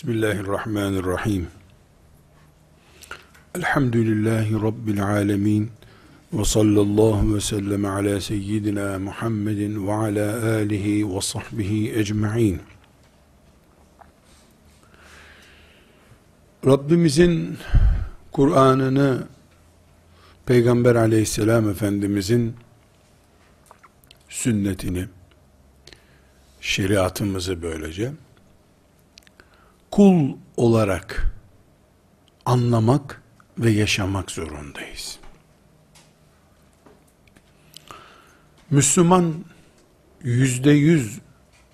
Bismillahirrahmanirrahim. Elhamdülillahi Rabbil alemin. Ve sallallahu ve sellem ala seyyidina Muhammedin ve ala alihi ve sahbihi ecma'in. Rabbimizin Kur'an'ını Peygamber aleyhisselam efendimizin sünnetini şeriatımızı böylece kul olarak anlamak ve yaşamak zorundayız. Müslüman yüzde yüz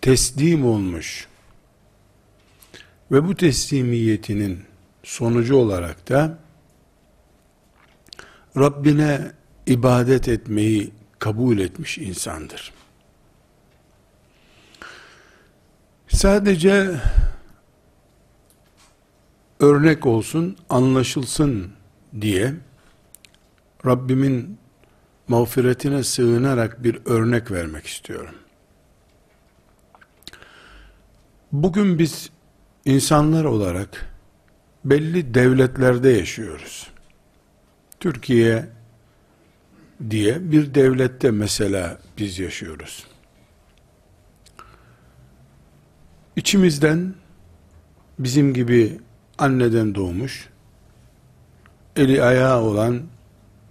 teslim olmuş ve bu teslimiyetinin sonucu olarak da Rabbine ibadet etmeyi kabul etmiş insandır. Sadece örnek olsun, anlaşılsın diye Rabbimin mağfiretine sığınarak bir örnek vermek istiyorum. Bugün biz insanlar olarak belli devletlerde yaşıyoruz. Türkiye diye bir devlette mesela biz yaşıyoruz. İçimizden bizim gibi anneden doğmuş, eli ayağı olan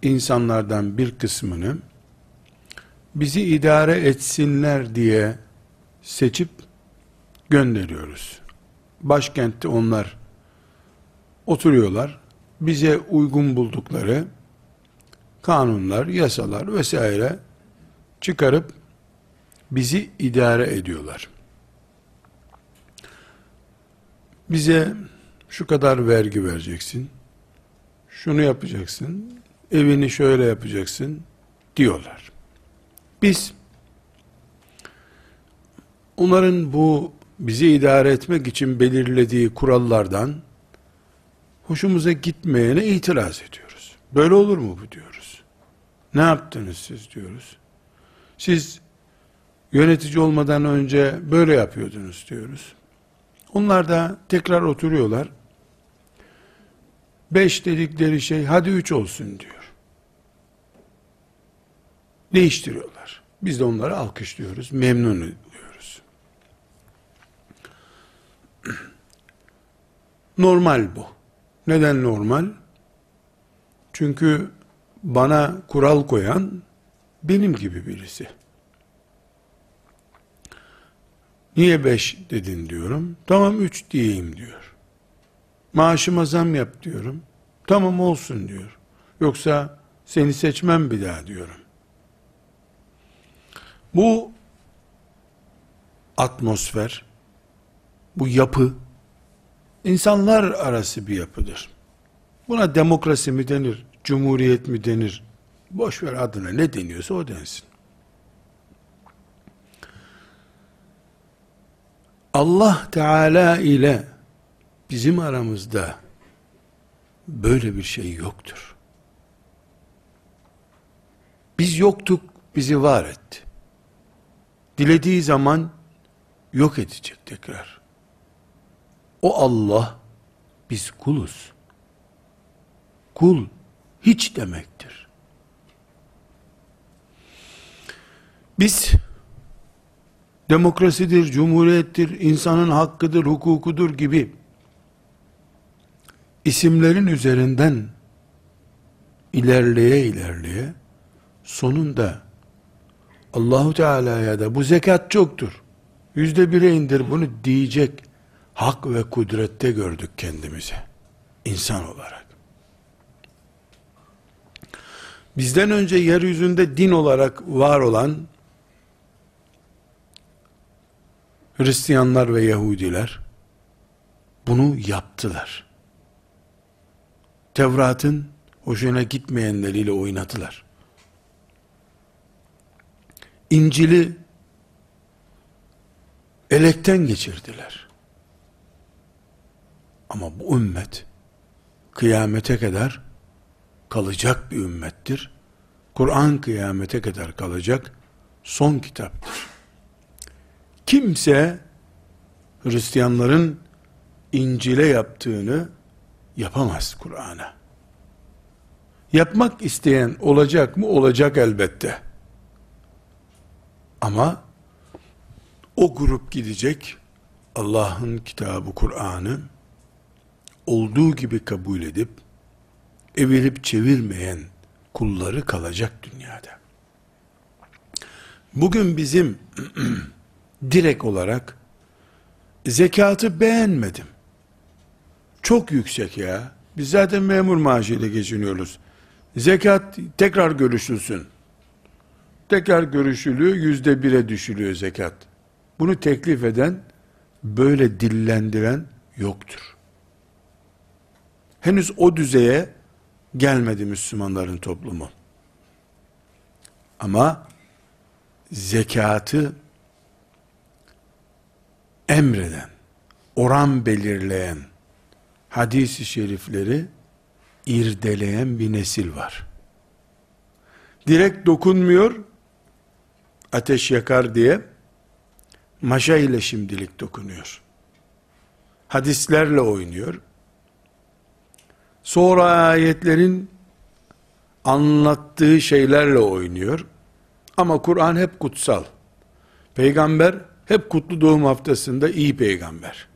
insanlardan bir kısmını bizi idare etsinler diye seçip gönderiyoruz. Başkentte onlar oturuyorlar. Bize uygun buldukları kanunlar, yasalar vesaire çıkarıp bizi idare ediyorlar. Bize şu kadar vergi vereceksin, şunu yapacaksın, evini şöyle yapacaksın diyorlar. Biz onların bu bizi idare etmek için belirlediği kurallardan hoşumuza gitmeyene itiraz ediyoruz. Böyle olur mu bu diyoruz. Ne yaptınız siz diyoruz. Siz yönetici olmadan önce böyle yapıyordunuz diyoruz. Onlar da tekrar oturuyorlar. Beş dedikleri şey hadi üç olsun diyor. Değiştiriyorlar. Biz de onları alkışlıyoruz, memnun ediyoruz. Normal bu. Neden normal? Çünkü bana kural koyan benim gibi birisi. Niye beş dedin diyorum. Tamam üç diyeyim diyor. Maaşıma zam yap diyorum. Tamam olsun diyor. Yoksa seni seçmem bir daha diyorum. Bu atmosfer, bu yapı, insanlar arası bir yapıdır. Buna demokrasi mi denir, cumhuriyet mi denir, boş ver adına ne deniyorsa o densin. Allah Teala ile bizim aramızda böyle bir şey yoktur. Biz yoktuk, bizi var etti. Dilediği zaman yok edecek tekrar. O Allah, biz kuluz. Kul, hiç demektir. Biz demokrasidir, cumhuriyettir, insanın hakkıdır, hukukudur gibi isimlerin üzerinden ilerleye ilerleye sonunda Allahu Teala'ya da bu zekat çoktur. Yüzde bire indir bunu diyecek hak ve kudrette gördük kendimizi. insan olarak. Bizden önce yeryüzünde din olarak var olan Hristiyanlar ve Yahudiler bunu yaptılar. Tevrat'ın hoşuna gitmeyenleriyle oynadılar. İncil'i elekten geçirdiler. Ama bu ümmet kıyamete kadar kalacak bir ümmettir. Kur'an kıyamete kadar kalacak son kitaptır. Kimse Hristiyanların İncil'e yaptığını yapamaz Kur'an'a. Yapmak isteyen olacak mı? Olacak elbette. Ama o grup gidecek Allah'ın kitabı Kur'an'ı olduğu gibi kabul edip evirip çevirmeyen kulları kalacak dünyada. Bugün bizim direkt olarak zekatı beğenmedim. Çok yüksek ya. Biz zaten memur maaşıyla geçiniyoruz. Zekat tekrar görüşülsün. Tekrar görüşülüyor, yüzde bire düşülüyor zekat. Bunu teklif eden, böyle dillendiren yoktur. Henüz o düzeye gelmedi Müslümanların toplumu. Ama zekatı emreden, oran belirleyen hadisi şerifleri irdeleyen bir nesil var. Direkt dokunmuyor, ateş yakar diye maşa ile şimdilik dokunuyor. Hadislerle oynuyor. Sonra ayetlerin anlattığı şeylerle oynuyor. Ama Kur'an hep kutsal. Peygamber hep kutlu doğum haftasında iyi peygamber.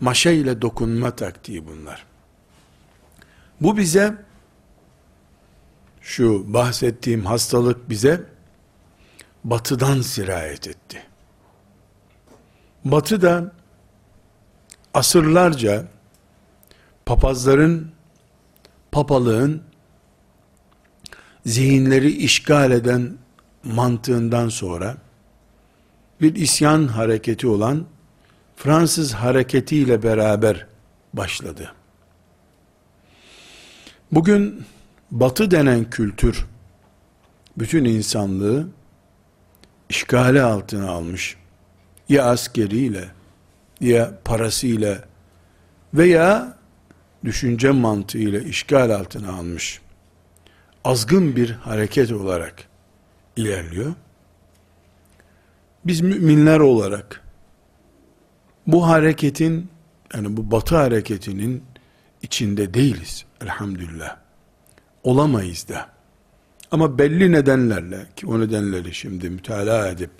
Maşa ile dokunma taktiği bunlar. Bu bize şu bahsettiğim hastalık bize batıdan sirayet etti. Batı da asırlarca papazların, papalığın zihinleri işgal eden mantığından sonra bir isyan hareketi olan Fransız hareketiyle beraber başladı. Bugün batı denen kültür bütün insanlığı işgale altına almış. Ya askeriyle ya parasıyla veya düşünce mantığıyla işgal altına almış. Azgın bir hareket olarak ilerliyor. Biz müminler olarak bu hareketin yani bu batı hareketinin içinde değiliz elhamdülillah. Olamayız da. Ama belli nedenlerle ki o nedenleri şimdi mütalaa edip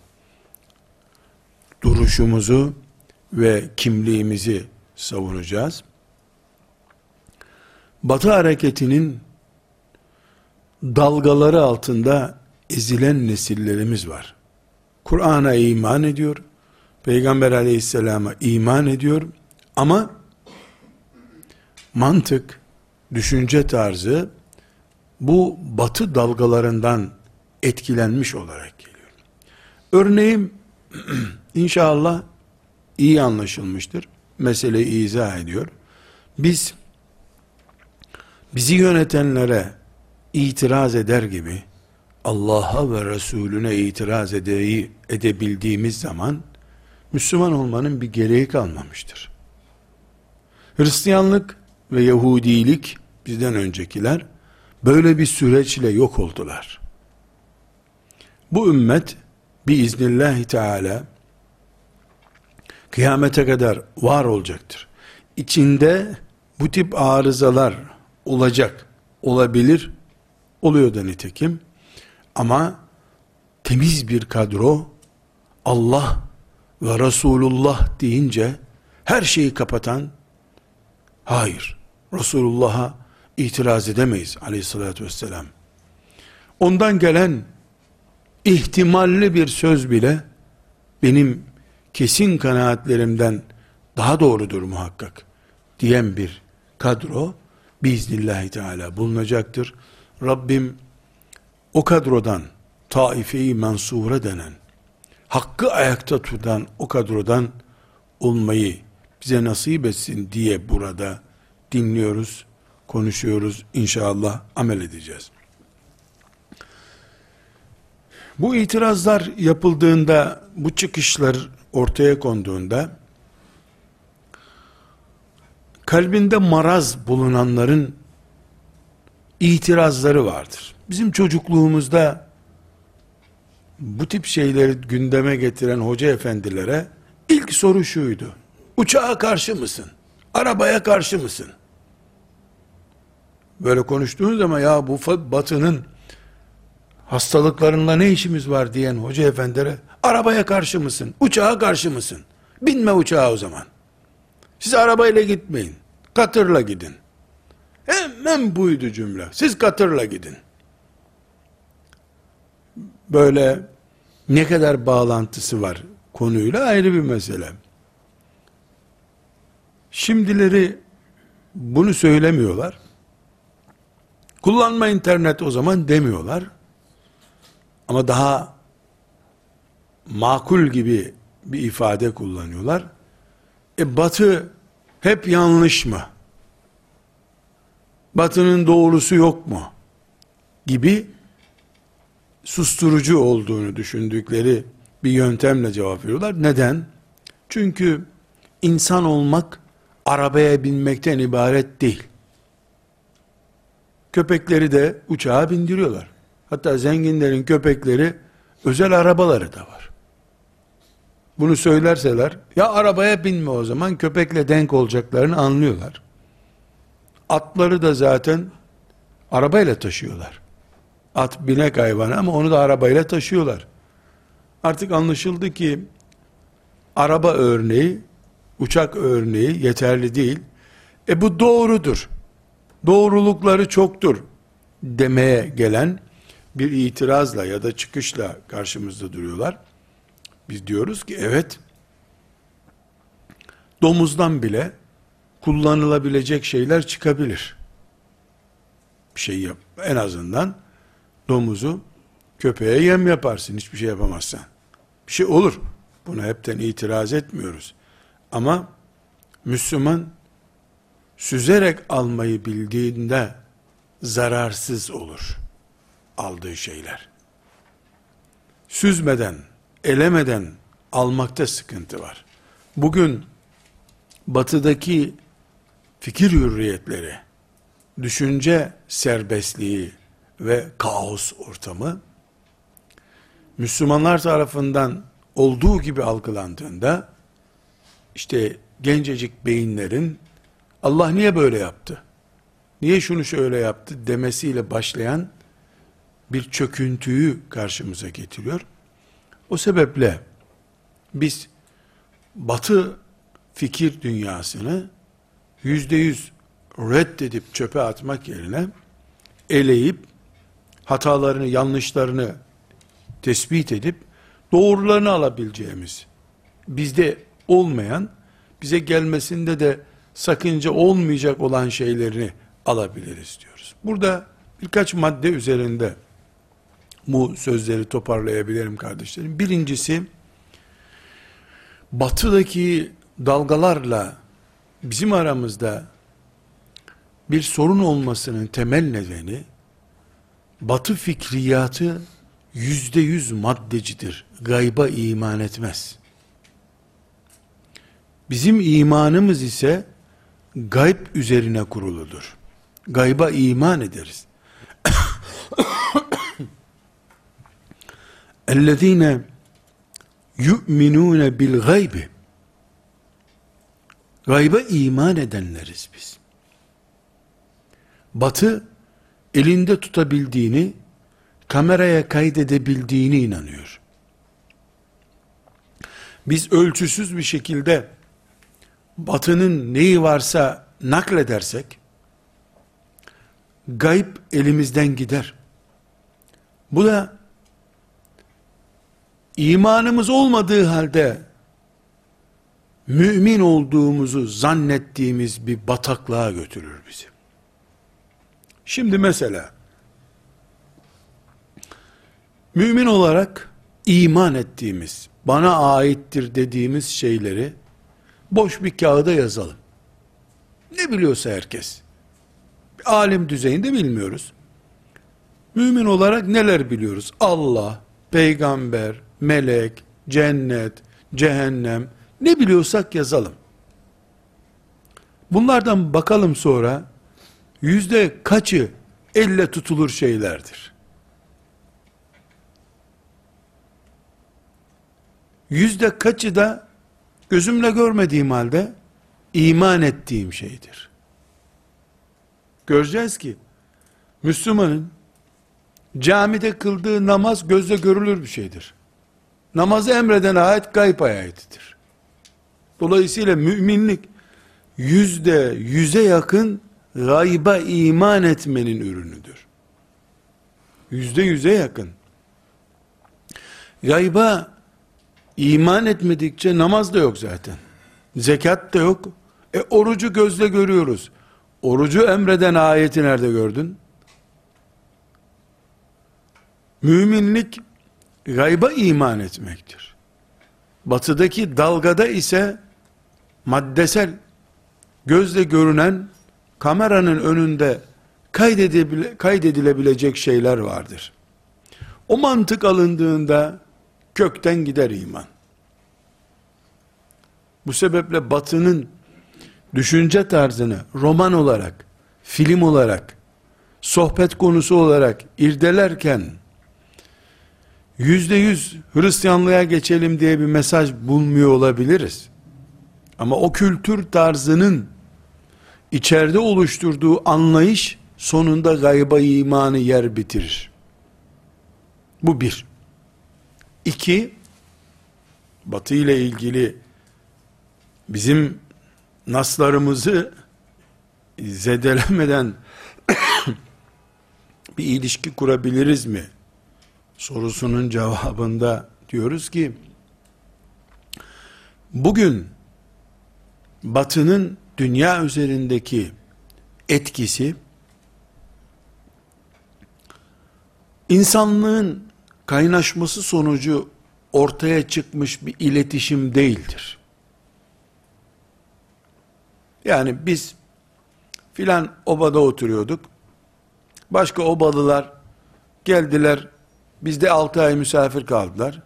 duruşumuzu ve kimliğimizi savunacağız. Batı hareketinin dalgaları altında ezilen nesillerimiz var. Kur'an'a iman ediyor, Peygamber aleyhisselama iman ediyor ama mantık, düşünce tarzı bu batı dalgalarından etkilenmiş olarak geliyor. Örneğin inşallah iyi anlaşılmıştır. Meseleyi izah ediyor. Biz bizi yönetenlere itiraz eder gibi Allah'a ve Resulüne itiraz edeyi, edebildiğimiz zaman Müslüman olmanın bir gereği kalmamıştır. Hristiyanlık ve Yahudilik bizden öncekiler böyle bir süreçle yok oldular. Bu ümmet biiznillahü teala kıyamete kadar var olacaktır. İçinde bu tip arızalar olacak, olabilir, oluyor da nitekim. Ama temiz bir kadro Allah ve Resulullah deyince her şeyi kapatan hayır Resulullah'a itiraz edemeyiz aleyhissalatü vesselam. Ondan gelen ihtimalli bir söz bile benim kesin kanaatlerimden daha doğrudur muhakkak diyen bir kadro biiznillahü teala bulunacaktır. Rabbim o kadrodan taife-i mensure denen hakkı ayakta tutan o kadrodan olmayı bize nasip etsin diye burada dinliyoruz, konuşuyoruz, inşallah amel edeceğiz. Bu itirazlar yapıldığında, bu çıkışlar ortaya konduğunda, kalbinde maraz bulunanların itirazları vardır. Bizim çocukluğumuzda bu tip şeyleri gündeme getiren hoca efendilere ilk soru şuydu. Uçağa karşı mısın? Arabaya karşı mısın? Böyle konuştuğunuz zaman ya bu batının hastalıklarında ne işimiz var diyen hoca efendilere arabaya karşı mısın? Uçağa karşı mısın? Binme uçağa o zaman. Siz arabayla gitmeyin. Katırla gidin. Hemen buydu cümle. Siz katırla gidin. Böyle ne kadar bağlantısı var konuyla ayrı bir mesele. Şimdileri bunu söylemiyorlar. Kullanma internet o zaman demiyorlar. Ama daha makul gibi bir ifade kullanıyorlar. E batı hep yanlış mı? Batının doğrusu yok mu? Gibi susturucu olduğunu düşündükleri bir yöntemle cevap veriyorlar. Neden? Çünkü insan olmak arabaya binmekten ibaret değil. Köpekleri de uçağa bindiriyorlar. Hatta zenginlerin köpekleri özel arabaları da var. Bunu söylerseler ya arabaya binme o zaman köpekle denk olacaklarını anlıyorlar. Atları da zaten arabayla taşıyorlar. At binek hayvanı ama onu da arabayla taşıyorlar. Artık anlaşıldı ki araba örneği, uçak örneği yeterli değil. E bu doğrudur. Doğrulukları çoktur demeye gelen bir itirazla ya da çıkışla karşımızda duruyorlar. Biz diyoruz ki evet domuzdan bile kullanılabilecek şeyler çıkabilir. Bir şey yap. En azından domuzu köpeğe yem yaparsın hiçbir şey yapamazsan. Bir şey olur. Buna hepten itiraz etmiyoruz. Ama Müslüman süzerek almayı bildiğinde zararsız olur aldığı şeyler. Süzmeden, elemeden almakta sıkıntı var. Bugün batıdaki fikir hürriyetleri, düşünce serbestliği ve kaos ortamı Müslümanlar tarafından olduğu gibi algılandığında işte gencecik beyinlerin Allah niye böyle yaptı? Niye şunu şöyle yaptı demesiyle başlayan bir çöküntüyü karşımıza getiriyor. O sebeple biz batı fikir dünyasını yüzde yüz reddedip çöpe atmak yerine eleyip hatalarını, yanlışlarını tespit edip doğrularını alabileceğimiz bizde olmayan bize gelmesinde de sakınca olmayacak olan şeylerini alabiliriz diyoruz. Burada birkaç madde üzerinde bu sözleri toparlayabilirim kardeşlerim. Birincisi batıdaki dalgalarla bizim aramızda bir sorun olmasının temel nedeni batı fikriyatı yüzde yüz maddecidir. Gayba iman etmez. Bizim imanımız ise gayb üzerine kuruludur. Gayba iman ederiz. اَلَّذ۪ينَ يُؤْمِنُونَ بِالْغَيْبِ Gayba iman edenleriz biz. Batı elinde tutabildiğini, kameraya kaydedebildiğini inanıyor. Biz ölçüsüz bir şekilde batının neyi varsa nakledersek, gayb elimizden gider. Bu da imanımız olmadığı halde mümin olduğumuzu zannettiğimiz bir bataklığa götürür bizi. Şimdi mesela mümin olarak iman ettiğimiz, bana aittir dediğimiz şeyleri boş bir kağıda yazalım. Ne biliyorsa herkes. Alim düzeyinde bilmiyoruz. Mümin olarak neler biliyoruz? Allah, peygamber, melek, cennet, cehennem ne biliyorsak yazalım. Bunlardan bakalım sonra yüzde kaçı elle tutulur şeylerdir? Yüzde kaçı da gözümle görmediğim halde iman ettiğim şeydir. Göreceğiz ki Müslümanın camide kıldığı namaz gözle görülür bir şeydir. Namazı emreden ayet gayb ayetidir. Dolayısıyla müminlik yüzde yüze yakın gayba iman etmenin ürünüdür. Yüzde yüze yakın. Gayba iman etmedikçe namaz da yok zaten. Zekat da yok. E orucu gözle görüyoruz. Orucu emreden ayeti nerede gördün? Müminlik gayba iman etmektir. Batıdaki dalgada ise maddesel gözle görünen kameranın önünde kaydedilebilecek şeyler vardır. O mantık alındığında kökten gider iman. Bu sebeple batının düşünce tarzını roman olarak, film olarak, sohbet konusu olarak irdelerken yüzde yüz Hristiyanlığa geçelim diye bir mesaj bulmuyor olabiliriz. Ama o kültür tarzının içeride oluşturduğu anlayış sonunda gayba imanı yer bitirir. Bu bir. İki, batı ile ilgili bizim naslarımızı zedelemeden bir ilişki kurabiliriz mi? Sorusunun cevabında diyoruz ki, bugün batının dünya üzerindeki etkisi, insanlığın kaynaşması sonucu ortaya çıkmış bir iletişim değildir. Yani biz filan obada oturuyorduk. Başka obalılar geldiler. Bizde altı ay misafir kaldılar.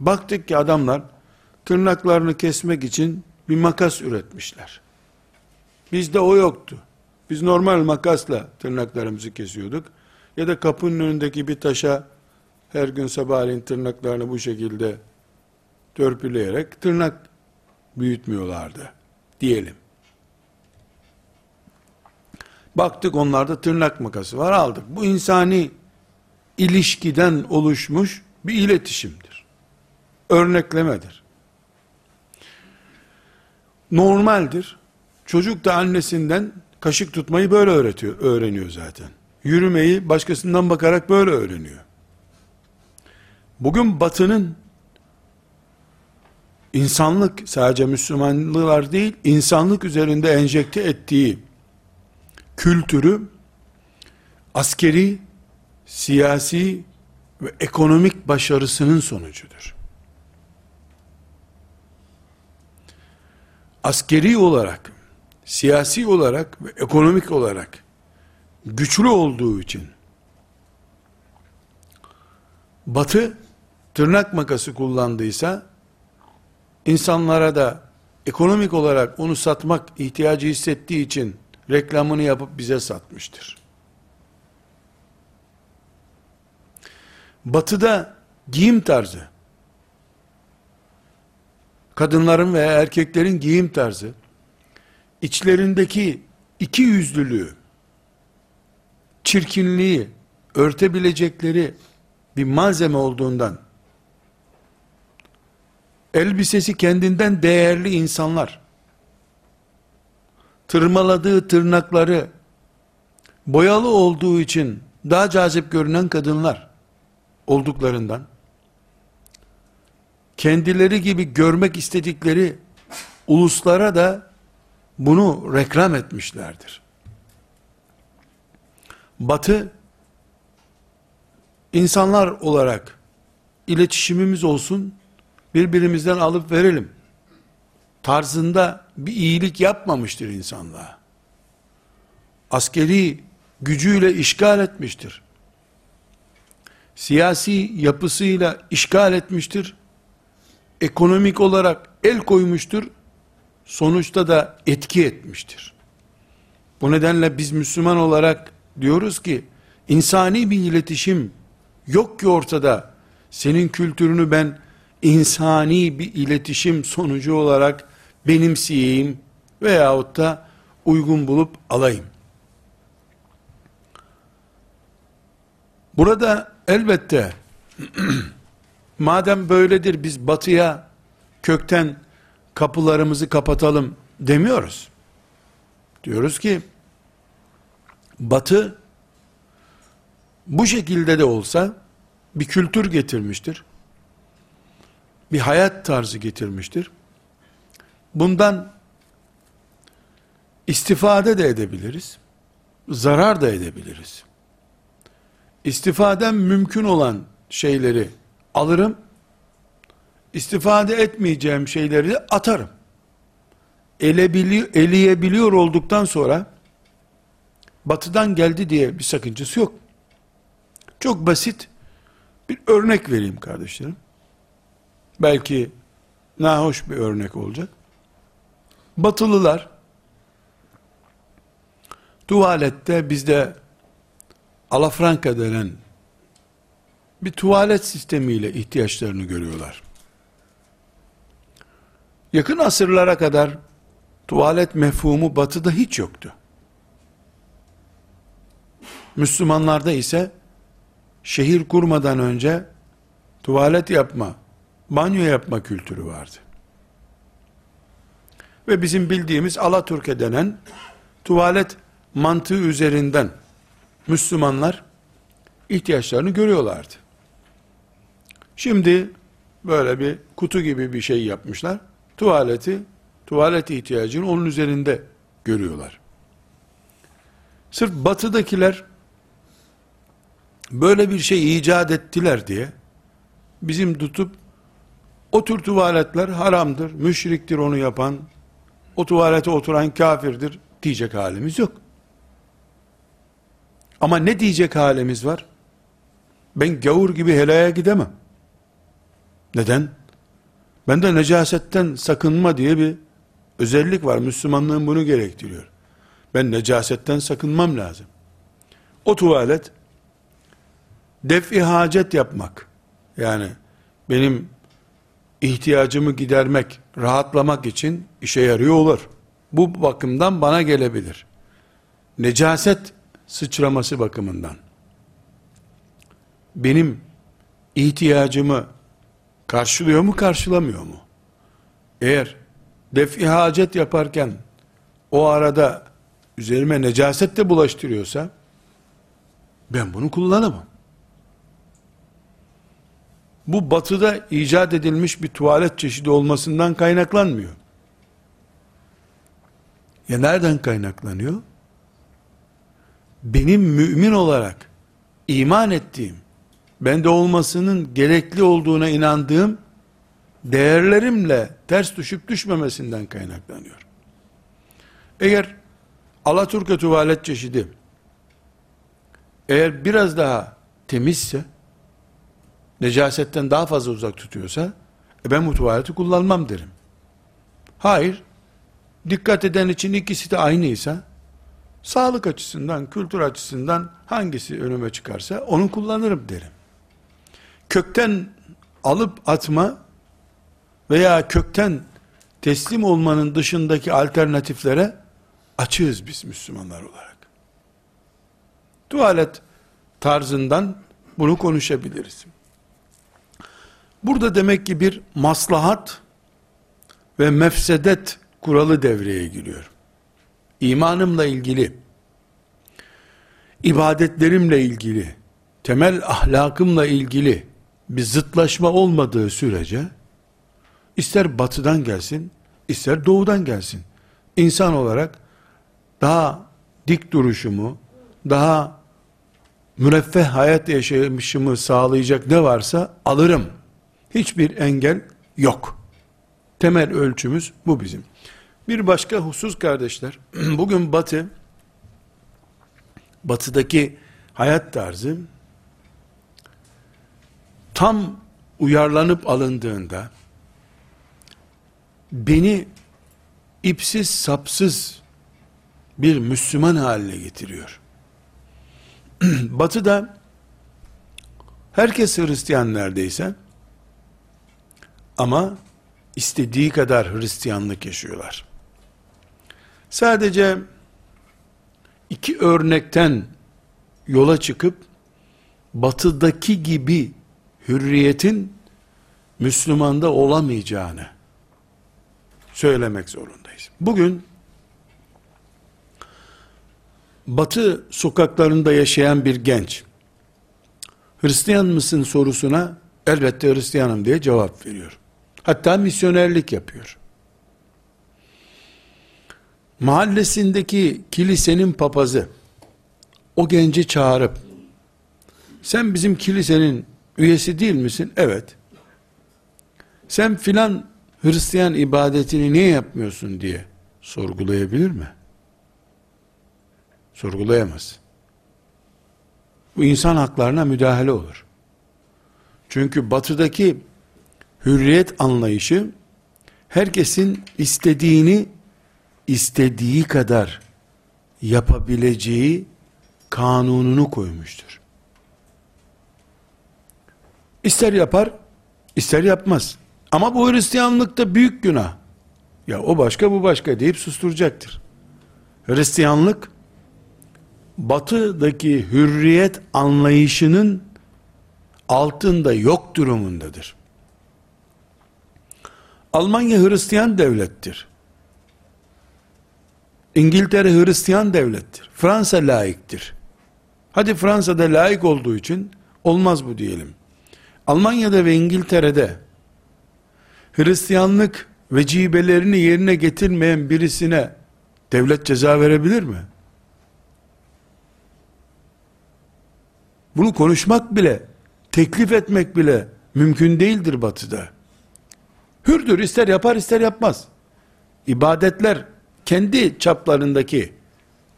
Baktık ki adamlar tırnaklarını kesmek için bir makas üretmişler. Bizde o yoktu. Biz normal makasla tırnaklarımızı kesiyorduk. Ya da kapının önündeki bir taşa her gün sabahleyin tırnaklarını bu şekilde törpüleyerek tırnak büyütmüyorlardı diyelim. Baktık onlarda tırnak makası var aldık. Bu insani ilişkiden oluşmuş bir iletişimdir. Örneklemedir. Normaldir. Çocuk da annesinden kaşık tutmayı böyle öğretiyor, öğreniyor zaten. Yürümeyi başkasından bakarak böyle öğreniyor. Bugün batının insanlık sadece Müslümanlılar değil, insanlık üzerinde enjekte ettiği kültürü askeri, siyasi ve ekonomik başarısının sonucudur. Askeri olarak, siyasi olarak ve ekonomik olarak güçlü olduğu için Batı tırnak makası kullandıysa insanlara da ekonomik olarak onu satmak ihtiyacı hissettiği için reklamını yapıp bize satmıştır. Batıda giyim tarzı, kadınların veya erkeklerin giyim tarzı, içlerindeki iki yüzlülüğü, çirkinliği örtebilecekleri bir malzeme olduğundan, elbisesi kendinden değerli insanlar, tırmaladığı tırnakları boyalı olduğu için daha cazip görünen kadınlar olduklarından kendileri gibi görmek istedikleri uluslara da bunu reklam etmişlerdir. Batı insanlar olarak iletişimimiz olsun, birbirimizden alıp verelim tarzında bir iyilik yapmamıştır insanlığa. Askeri gücüyle işgal etmiştir. Siyasi yapısıyla işgal etmiştir. Ekonomik olarak el koymuştur. Sonuçta da etki etmiştir. Bu nedenle biz Müslüman olarak diyoruz ki insani bir iletişim yok ki ortada. Senin kültürünü ben insani bir iletişim sonucu olarak benimseyeyim veyahut da uygun bulup alayım. Burada elbette madem böyledir biz batıya kökten kapılarımızı kapatalım demiyoruz. Diyoruz ki batı bu şekilde de olsa bir kültür getirmiştir. Bir hayat tarzı getirmiştir. Bundan istifade de edebiliriz. Zarar da edebiliriz. İstifadem mümkün olan şeyleri alırım. İstifade etmeyeceğim şeyleri atarım. Elebili, eleyebiliyor olduktan sonra batıdan geldi diye bir sakıncası yok. Çok basit bir örnek vereyim kardeşlerim. Belki nahoş bir örnek olacak. Batılılar tuvalette bizde alafranka denen bir tuvalet sistemiyle ihtiyaçlarını görüyorlar. Yakın asırlara kadar tuvalet mefhumu batıda hiç yoktu. Müslümanlarda ise şehir kurmadan önce tuvalet yapma, banyo yapma kültürü vardı. Ve bizim bildiğimiz Alaturka denen tuvalet mantığı üzerinden Müslümanlar ihtiyaçlarını görüyorlardı. Şimdi böyle bir kutu gibi bir şey yapmışlar. Tuvaleti, tuvalet ihtiyacını onun üzerinde görüyorlar. Sırf batıdakiler böyle bir şey icat ettiler diye bizim tutup o tür tuvaletler haramdır, müşriktir onu yapan, o tuvalete oturan kafirdir diyecek halimiz yok. Ama ne diyecek halimiz var? Ben gavur gibi helaya gidemem. Neden? Bende necasetten sakınma diye bir özellik var. Müslümanlığın bunu gerektiriyor. Ben necasetten sakınmam lazım. O tuvalet defi hacet yapmak yani benim ihtiyacımı gidermek, rahatlamak için işe yarıyor olur. Bu bakımdan bana gelebilir. Necaset sıçraması bakımından benim ihtiyacımı karşılıyor mu karşılamıyor mu? Eğer defi hacet yaparken o arada üzerime necaset de bulaştırıyorsa ben bunu kullanamam. Bu batıda icat edilmiş bir tuvalet çeşidi olmasından kaynaklanmıyor. Ya nereden kaynaklanıyor? Benim mümin olarak iman ettiğim, bende olmasının gerekli olduğuna inandığım değerlerimle ters düşüp düşmemesinden kaynaklanıyor. Eğer Alaturka tuvalet çeşidi eğer biraz daha temizse necasetten daha fazla uzak tutuyorsa e ben bu tuvaleti kullanmam derim. Hayır. Dikkat eden için ikisi de aynıysa sağlık açısından, kültür açısından hangisi önüme çıkarsa onu kullanırım derim. Kökten alıp atma veya kökten teslim olmanın dışındaki alternatiflere açığız biz Müslümanlar olarak. Tuvalet tarzından bunu konuşabiliriz. Burada demek ki bir maslahat ve mefsedet kuralı devreye giriyor. İmanımla ilgili, ibadetlerimle ilgili, temel ahlakımla ilgili bir zıtlaşma olmadığı sürece, ister batıdan gelsin, ister doğudan gelsin. İnsan olarak daha dik duruşumu, daha müreffeh hayat yaşamışımı sağlayacak ne varsa alırım. Hiçbir engel yok. Temel ölçümüz bu bizim. Bir başka husus kardeşler, bugün batı, batıdaki hayat tarzı, tam uyarlanıp alındığında, beni ipsiz sapsız bir Müslüman haline getiriyor. Batı'da herkes Hristiyan neredeyse Ama istediği kadar Hristiyanlık yaşıyorlar. Sadece iki örnekten yola çıkıp batıdaki gibi hürriyetin Müslümanda olamayacağını söylemek zorundayız. Bugün Batı sokaklarında yaşayan bir genç Hristiyan mısın sorusuna elbette Hristiyanım diye cevap veriyor. Hatta misyonerlik yapıyor. Mahallesindeki kilisenin papazı o genci çağırıp sen bizim kilisenin üyesi değil misin? Evet. Sen filan Hristiyan ibadetini niye yapmıyorsun diye sorgulayabilir mi? Sorgulayamaz. Bu insan haklarına müdahale olur. Çünkü batıdaki hürriyet anlayışı herkesin istediğini istediği kadar yapabileceği kanununu koymuştur. İster yapar, ister yapmaz. Ama bu Hristiyanlıkta büyük günah. Ya o başka bu başka deyip susturacaktır. Hristiyanlık batıdaki hürriyet anlayışının altında yok durumundadır. Almanya Hristiyan devlettir. İngiltere Hristiyan devlettir. Fransa laiktir. Hadi Fransa'da laik olduğu için olmaz bu diyelim. Almanya'da ve İngiltere'de Hristiyanlık vecibelerini yerine getirmeyen birisine devlet ceza verebilir mi? Bunu konuşmak bile, teklif etmek bile mümkün değildir batıda. Hürdür, ister yapar ister yapmaz. İbadetler kendi çaplarındaki,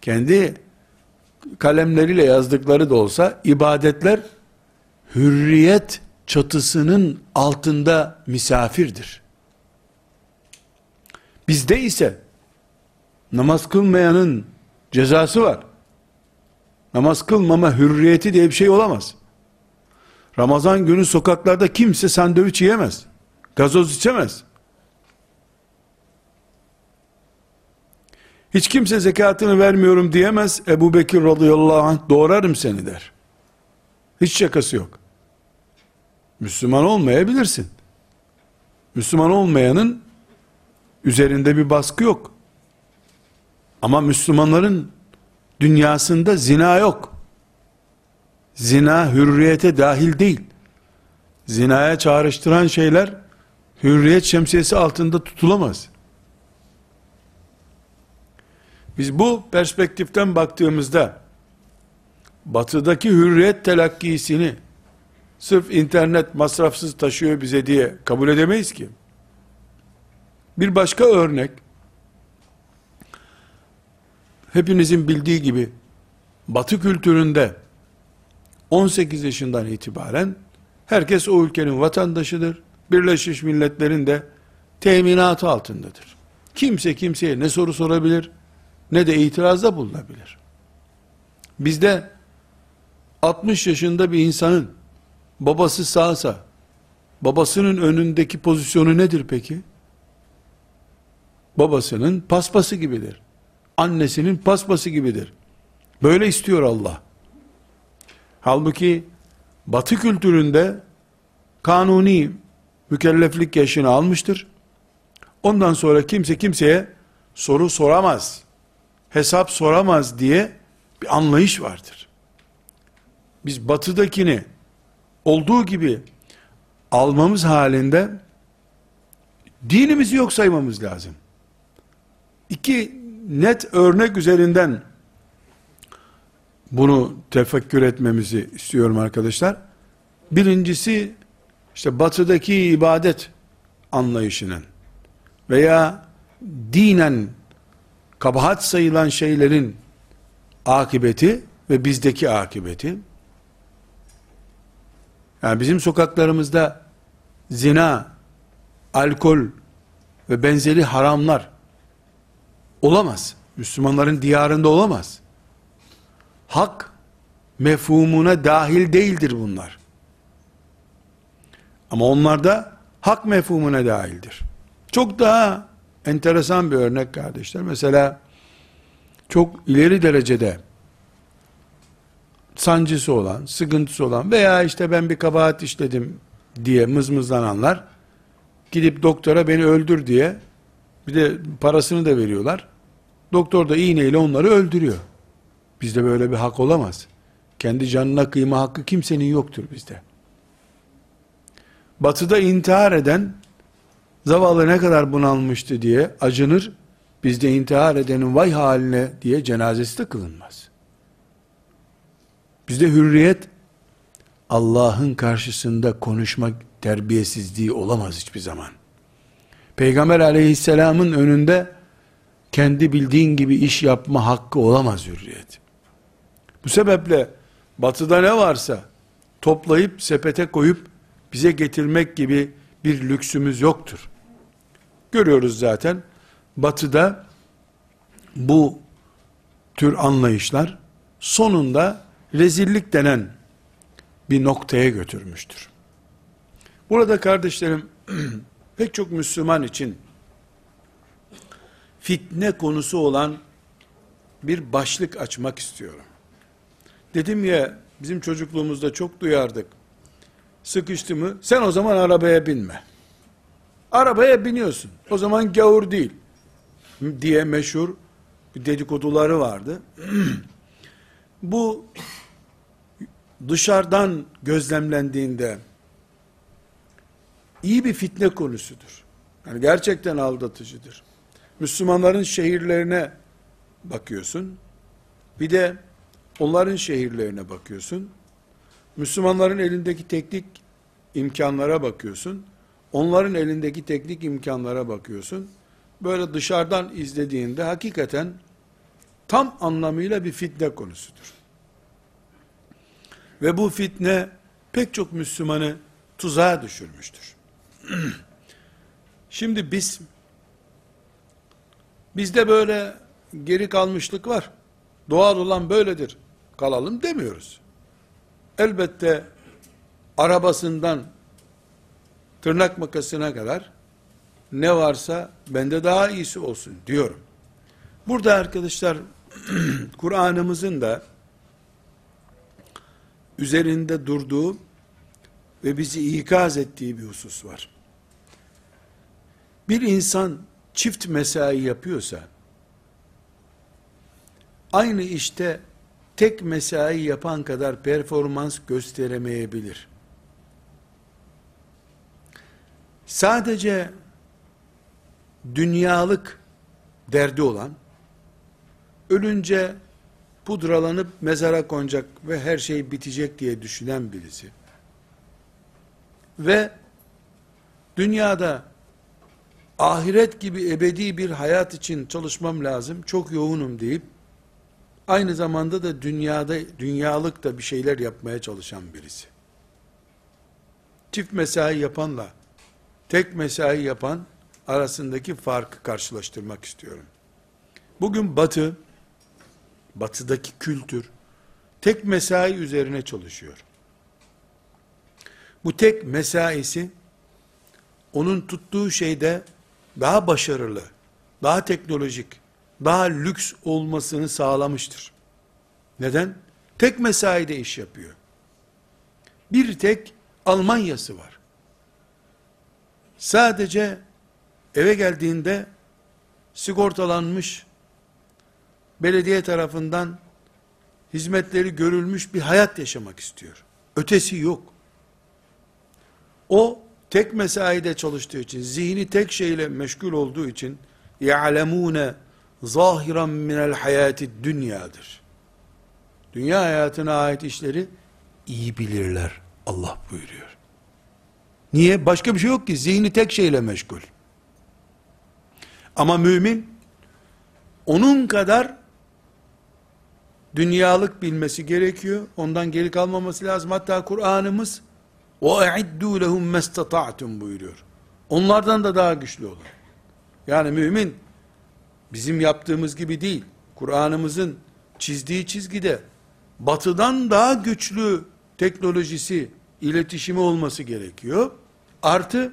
kendi kalemleriyle yazdıkları da olsa ibadetler hürriyet çatısının altında misafirdir. Bizde ise namaz kılmayanın cezası var. Namaz kılmama hürriyeti diye bir şey olamaz. Ramazan günü sokaklarda kimse sandviç yiyemez. Gazoz içemez. Hiç kimse zekatını vermiyorum diyemez. Ebu Bekir radıyallahu anh doğrarım seni der. Hiç şakası yok. Müslüman olmayabilirsin. Müslüman olmayanın üzerinde bir baskı yok. Ama Müslümanların dünyasında zina yok. Zina hürriyete dahil değil. Zinaya çağrıştıran şeyler hürriyet şemsiyesi altında tutulamaz. Biz bu perspektiften baktığımızda batıdaki hürriyet telakkisini sırf internet masrafsız taşıyor bize diye kabul edemeyiz ki. Bir başka örnek hepinizin bildiği gibi batı kültüründe 18 yaşından itibaren herkes o ülkenin vatandaşıdır. Birleşmiş Milletler'in de teminatı altındadır. Kimse kimseye ne soru sorabilir ne de itirazda bulunabilir. Bizde 60 yaşında bir insanın babası sağsa babasının önündeki pozisyonu nedir peki? Babasının paspası gibidir. Annesinin paspası gibidir. Böyle istiyor Allah. Halbuki batı kültüründe kanuni mükelleflik yaşını almıştır. Ondan sonra kimse kimseye soru soramaz hesap soramaz diye bir anlayış vardır. Biz batıdakini olduğu gibi almamız halinde dinimizi yok saymamız lazım. İki net örnek üzerinden bunu tefekkür etmemizi istiyorum arkadaşlar. Birincisi işte batıdaki ibadet anlayışının veya dinen kabahat sayılan şeylerin akıbeti ve bizdeki akıbeti yani bizim sokaklarımızda zina, alkol ve benzeri haramlar olamaz. Müslümanların diyarında olamaz. Hak mefhumuna dahil değildir bunlar. Ama onlarda hak mefhumuna dahildir. Çok daha enteresan bir örnek kardeşler. Mesela çok ileri derecede sancısı olan, sıkıntısı olan veya işte ben bir kabahat işledim diye mızmızlananlar gidip doktora beni öldür diye bir de parasını da veriyorlar. Doktor da iğneyle onları öldürüyor. Bizde böyle bir hak olamaz. Kendi canına kıyma hakkı kimsenin yoktur bizde. Batıda intihar eden zavallı ne kadar bunalmıştı diye acınır. Bizde intihar edenin vay haline diye cenazesi de kılınmaz. Bizde hürriyet Allah'ın karşısında konuşmak terbiyesizliği olamaz hiçbir zaman. Peygamber aleyhisselamın önünde kendi bildiğin gibi iş yapma hakkı olamaz hürriyet. Bu sebeple batıda ne varsa toplayıp sepete koyup bize getirmek gibi bir lüksümüz yoktur. Görüyoruz zaten batıda bu tür anlayışlar sonunda rezillik denen bir noktaya götürmüştür. Burada kardeşlerim pek çok Müslüman için fitne konusu olan bir başlık açmak istiyorum. Dedim ya bizim çocukluğumuzda çok duyardık. Sıkıştı mı sen o zaman arabaya binme. Arabaya biniyorsun. O zaman gavur değil diye meşhur bir dedikoduları vardı. Bu dışarıdan gözlemlendiğinde iyi bir fitne konusudur. Yani gerçekten aldatıcıdır. Müslümanların şehirlerine bakıyorsun. Bir de onların şehirlerine bakıyorsun. Müslümanların elindeki teknik imkanlara bakıyorsun. Onların elindeki teknik imkanlara bakıyorsun. Böyle dışarıdan izlediğinde hakikaten tam anlamıyla bir fitne konusudur. Ve bu fitne pek çok Müslümanı tuzağa düşürmüştür. Şimdi biz bizde böyle geri kalmışlık var. Doğal olan böyledir. Kalalım demiyoruz. Elbette arabasından tırnak makasına kadar ne varsa bende daha iyisi olsun diyorum. Burada arkadaşlar Kur'an'ımızın da üzerinde durduğu ve bizi ikaz ettiği bir husus var. Bir insan çift mesai yapıyorsa, aynı işte tek mesai yapan kadar performans gösteremeyebilir. Sadece dünyalık derdi olan, ölünce pudralanıp mezara konacak ve her şey bitecek diye düşünen birisi ve dünyada ahiret gibi ebedi bir hayat için çalışmam lazım, çok yoğunum deyip aynı zamanda da dünyada dünyalık da bir şeyler yapmaya çalışan birisi. Çift mesai yapanla tek mesai yapan arasındaki farkı karşılaştırmak istiyorum. Bugün batı batıdaki kültür tek mesai üzerine çalışıyor. Bu tek mesaisi onun tuttuğu şeyde daha başarılı, daha teknolojik, daha lüks olmasını sağlamıştır. Neden? Tek mesaide iş yapıyor. Bir tek Almanyası var. Sadece eve geldiğinde sigortalanmış belediye tarafından hizmetleri görülmüş bir hayat yaşamak istiyor. Ötesi yok. O tek mesaide çalıştığı için, zihni tek şeyle meşgul olduğu için يَعْلَمُونَ zahiran minel hayati dünyadır. Dünya hayatına ait işleri iyi bilirler. Allah buyuruyor. Niye? Başka bir şey yok ki. Zihni tek şeyle meşgul. Ama mümin onun kadar dünyalık bilmesi gerekiyor. Ondan geri kalmaması lazım. Hatta Kur'an'ımız o e'iddu lehum mestata'tum buyuruyor. Onlardan da daha güçlü olun. Yani mümin bizim yaptığımız gibi değil. Kur'an'ımızın çizdiği çizgide batıdan daha güçlü teknolojisi, iletişimi olması gerekiyor. Artı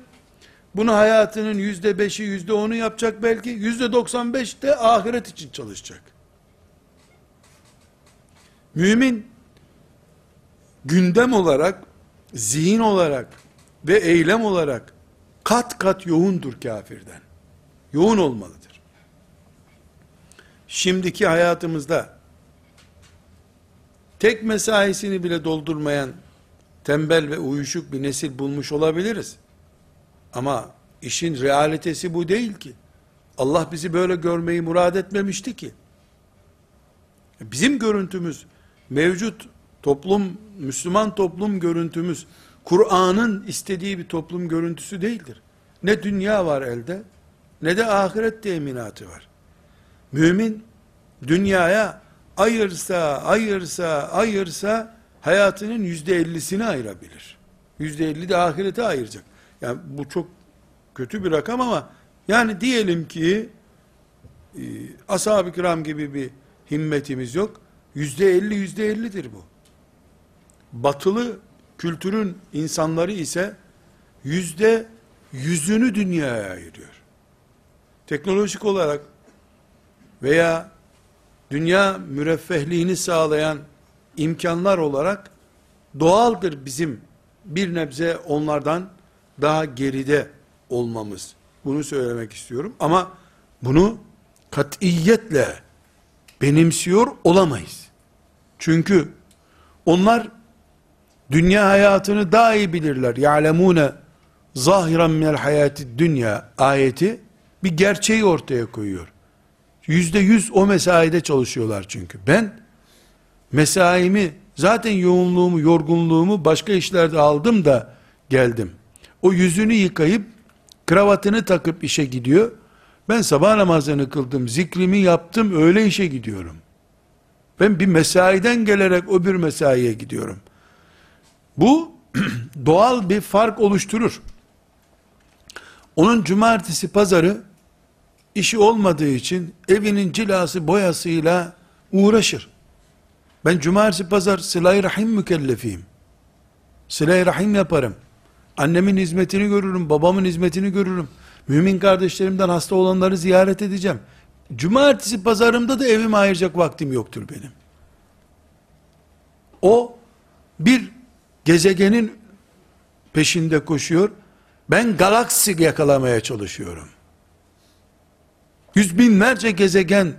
Bunu hayatının yüzde beşi, yüzde onu yapacak belki. Yüzde doksan beş de ahiret için çalışacak. Mümin, gündem olarak, zihin olarak ve eylem olarak kat kat yoğundur kafirden. Yoğun olmalıdır. Şimdiki hayatımızda tek mesaisini bile doldurmayan tembel ve uyuşuk bir nesil bulmuş olabiliriz. Ama işin realitesi bu değil ki. Allah bizi böyle görmeyi murad etmemişti ki. Bizim görüntümüz, mevcut toplum, Müslüman toplum görüntümüz, Kur'an'ın istediği bir toplum görüntüsü değildir. Ne dünya var elde, ne de ahiret teminatı var. Mümin, dünyaya ayırsa, ayırsa, ayırsa, hayatının yüzde ellisini ayırabilir. Yüzde elli de ahirete ayıracak. Yani bu çok kötü bir rakam ama yani diyelim ki e, ashab-ı kiram gibi bir himmetimiz yok. Yüzde elli, yüzde ellidir bu. Batılı kültürün insanları ise yüzde yüzünü dünyaya ayırıyor. Teknolojik olarak veya dünya müreffehliğini sağlayan imkanlar olarak doğaldır bizim bir nebze onlardan daha geride olmamız. Bunu söylemek istiyorum ama bunu katiyetle benimsiyor olamayız. Çünkü onlar dünya hayatını daha iyi bilirler. Ya'lemune zahiran minel hayati dünya ayeti bir gerçeği ortaya koyuyor. Yüzde yüz o mesaide çalışıyorlar çünkü. Ben mesaimi zaten yoğunluğumu, yorgunluğumu başka işlerde aldım da geldim. O yüzünü yıkayıp kravatını takıp işe gidiyor. Ben sabah namazını kıldım, zikrimi yaptım, öyle işe gidiyorum. Ben bir mesaiden gelerek öbür mesaiye gidiyorum. Bu doğal bir fark oluşturur. Onun cumartesi pazarı işi olmadığı için evinin cilası boyasıyla uğraşır. Ben cumartesi pazar sıla rahim mükellefiyim. sıla rahim yaparım. Annemin hizmetini görürüm, babamın hizmetini görürüm. Mümin kardeşlerimden hasta olanları ziyaret edeceğim. Cumartesi pazarımda da evime ayıracak vaktim yoktur benim. O bir gezegenin peşinde koşuyor. Ben galaksi yakalamaya çalışıyorum. Yüz binlerce gezegen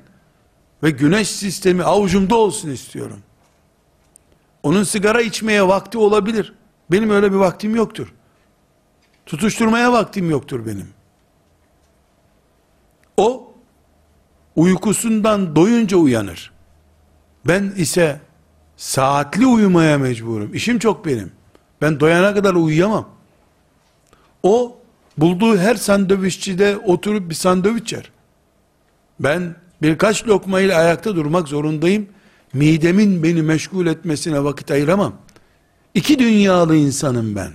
ve güneş sistemi avucumda olsun istiyorum. Onun sigara içmeye vakti olabilir. Benim öyle bir vaktim yoktur. Tutuşturmaya vaktim yoktur benim. O uykusundan doyunca uyanır. Ben ise saatli uyumaya mecburum. İşim çok benim. Ben doyana kadar uyuyamam. O bulduğu her sandviççide oturup bir sandviç yer. Ben birkaç lokma ile ayakta durmak zorundayım. Midemin beni meşgul etmesine vakit ayıramam. İki dünyalı insanım ben.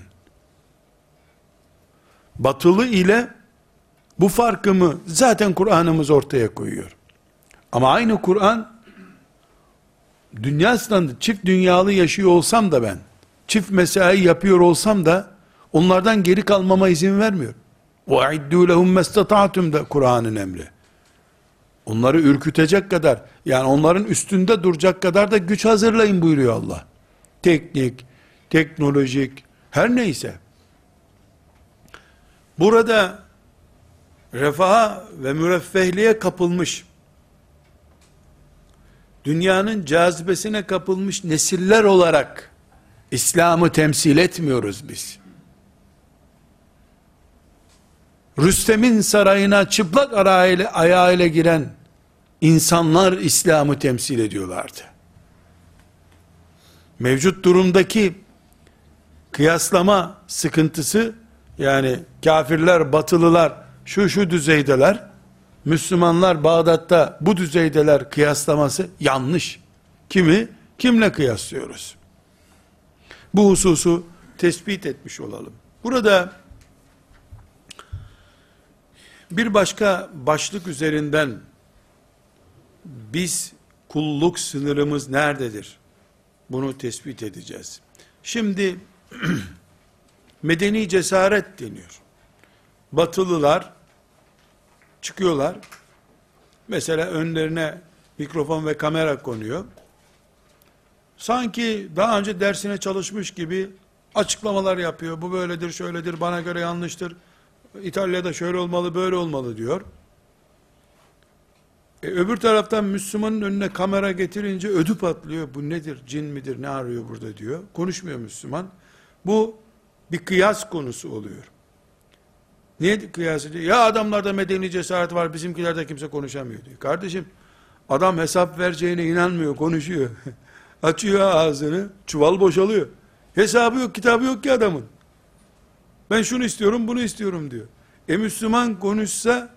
Batılı ile bu farkımı zaten Kur'an'ımız ortaya koyuyor. Ama aynı Kur'an dünya standı çift dünyalı yaşıyor olsam da ben çift mesai yapıyor olsam da onlardan geri kalmama izin vermiyor. وَاِدُّوا لَهُمْ مَسْتَطَعْتُمْ da Kur'an'ın emri. Onları ürkütecek kadar, yani onların üstünde duracak kadar da güç hazırlayın buyuruyor Allah. Teknik, teknolojik, her neyse. Burada refaha ve müreffehliğe kapılmış, dünyanın cazibesine kapılmış nesiller olarak, İslam'ı temsil etmiyoruz biz. Rüstem'in sarayına çıplak ayağıyla, ayağıyla giren insanlar İslam'ı temsil ediyorlardı. Mevcut durumdaki kıyaslama sıkıntısı yani kafirler, batılılar şu şu düzeydeler, Müslümanlar Bağdat'ta bu düzeydeler kıyaslaması yanlış. Kimi? Kimle kıyaslıyoruz? Bu hususu tespit etmiş olalım. Burada bir başka başlık üzerinden biz kulluk sınırımız nerededir? Bunu tespit edeceğiz. Şimdi medeni cesaret deniyor. Batılılar çıkıyorlar. Mesela önlerine mikrofon ve kamera konuyor. Sanki daha önce dersine çalışmış gibi açıklamalar yapıyor. Bu böyledir, şöyledir, bana göre yanlıştır. İtalya'da şöyle olmalı, böyle olmalı diyor. E, öbür taraftan Müslümanın önüne kamera getirince ödü patlıyor. Bu nedir, cin midir, ne arıyor burada diyor. Konuşmuyor Müslüman. Bu bir kıyas konusu oluyor. Niye kıyas ediyor? Ya adamlarda medeni cesaret var, bizimkilerde kimse konuşamıyor diyor. Kardeşim, adam hesap vereceğine inanmıyor, konuşuyor. Açıyor ağzını, çuval boşalıyor. Hesabı yok, kitabı yok ki adamın. Ben şunu istiyorum, bunu istiyorum diyor. E Müslüman konuşsa,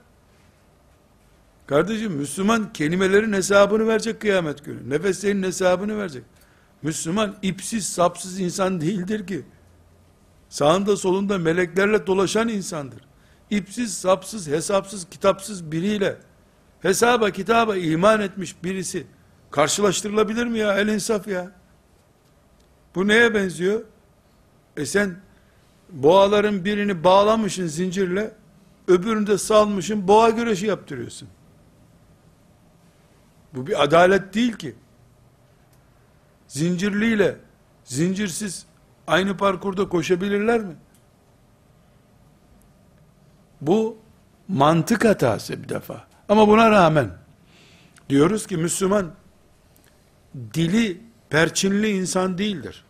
kardeşim Müslüman kelimelerin hesabını verecek kıyamet günü. Nefeslerin hesabını verecek. Müslüman ipsiz sapsız insan değildir ki. Sağında solunda meleklerle dolaşan insandır. İpsiz sapsız hesapsız kitapsız biriyle hesaba kitaba iman etmiş birisi karşılaştırılabilir mi ya el insaf ya? Bu neye benziyor? E sen boğaların birini bağlamışsın zincirle öbürünü de salmışsın boğa güreşi yaptırıyorsun. Bu bir adalet değil ki. Zincirliyle zincirsiz aynı parkurda koşabilirler mi? Bu mantık hatası bir defa. Ama buna rağmen diyoruz ki Müslüman dili perçinli insan değildir.